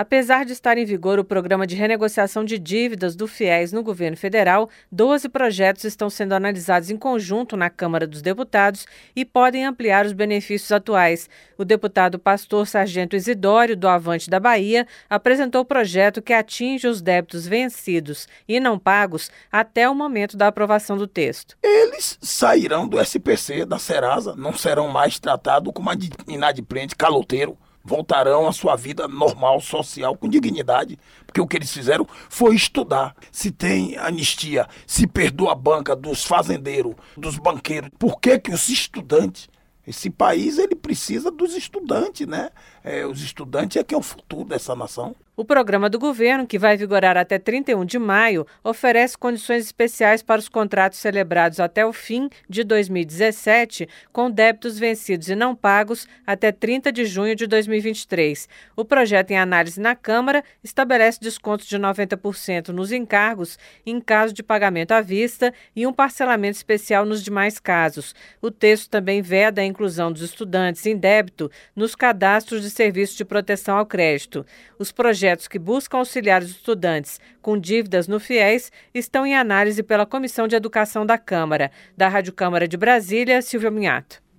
Apesar de estar em vigor o programa de renegociação de dívidas do FIES no governo federal, 12 projetos estão sendo analisados em conjunto na Câmara dos Deputados e podem ampliar os benefícios atuais. O deputado Pastor Sargento Isidório, do Avante da Bahia, apresentou o projeto que atinge os débitos vencidos e não pagos até o momento da aprovação do texto. Eles sairão do SPC, da Serasa, não serão mais tratados como inadimplente, caloteiro voltarão à sua vida normal, social, com dignidade, porque o que eles fizeram foi estudar. Se tem anistia, se perdoa a banca dos fazendeiros, dos banqueiros, por que, que os estudantes esse país ele precisa dos estudantes, né? É, os estudantes é que é o futuro dessa nação. O programa do governo, que vai vigorar até 31 de maio, oferece condições especiais para os contratos celebrados até o fim de 2017, com débitos vencidos e não pagos até 30 de junho de 2023. O projeto em análise na Câmara estabelece descontos de 90% nos encargos em caso de pagamento à vista e um parcelamento especial nos demais casos. O texto também veda a inclusão dos estudantes em débito nos cadastros de serviços de proteção ao crédito. Os projetos projetos que buscam auxiliar os estudantes com dívidas no FIES estão em análise pela Comissão de Educação da Câmara. Da Rádio Câmara de Brasília, Silvia Minhato.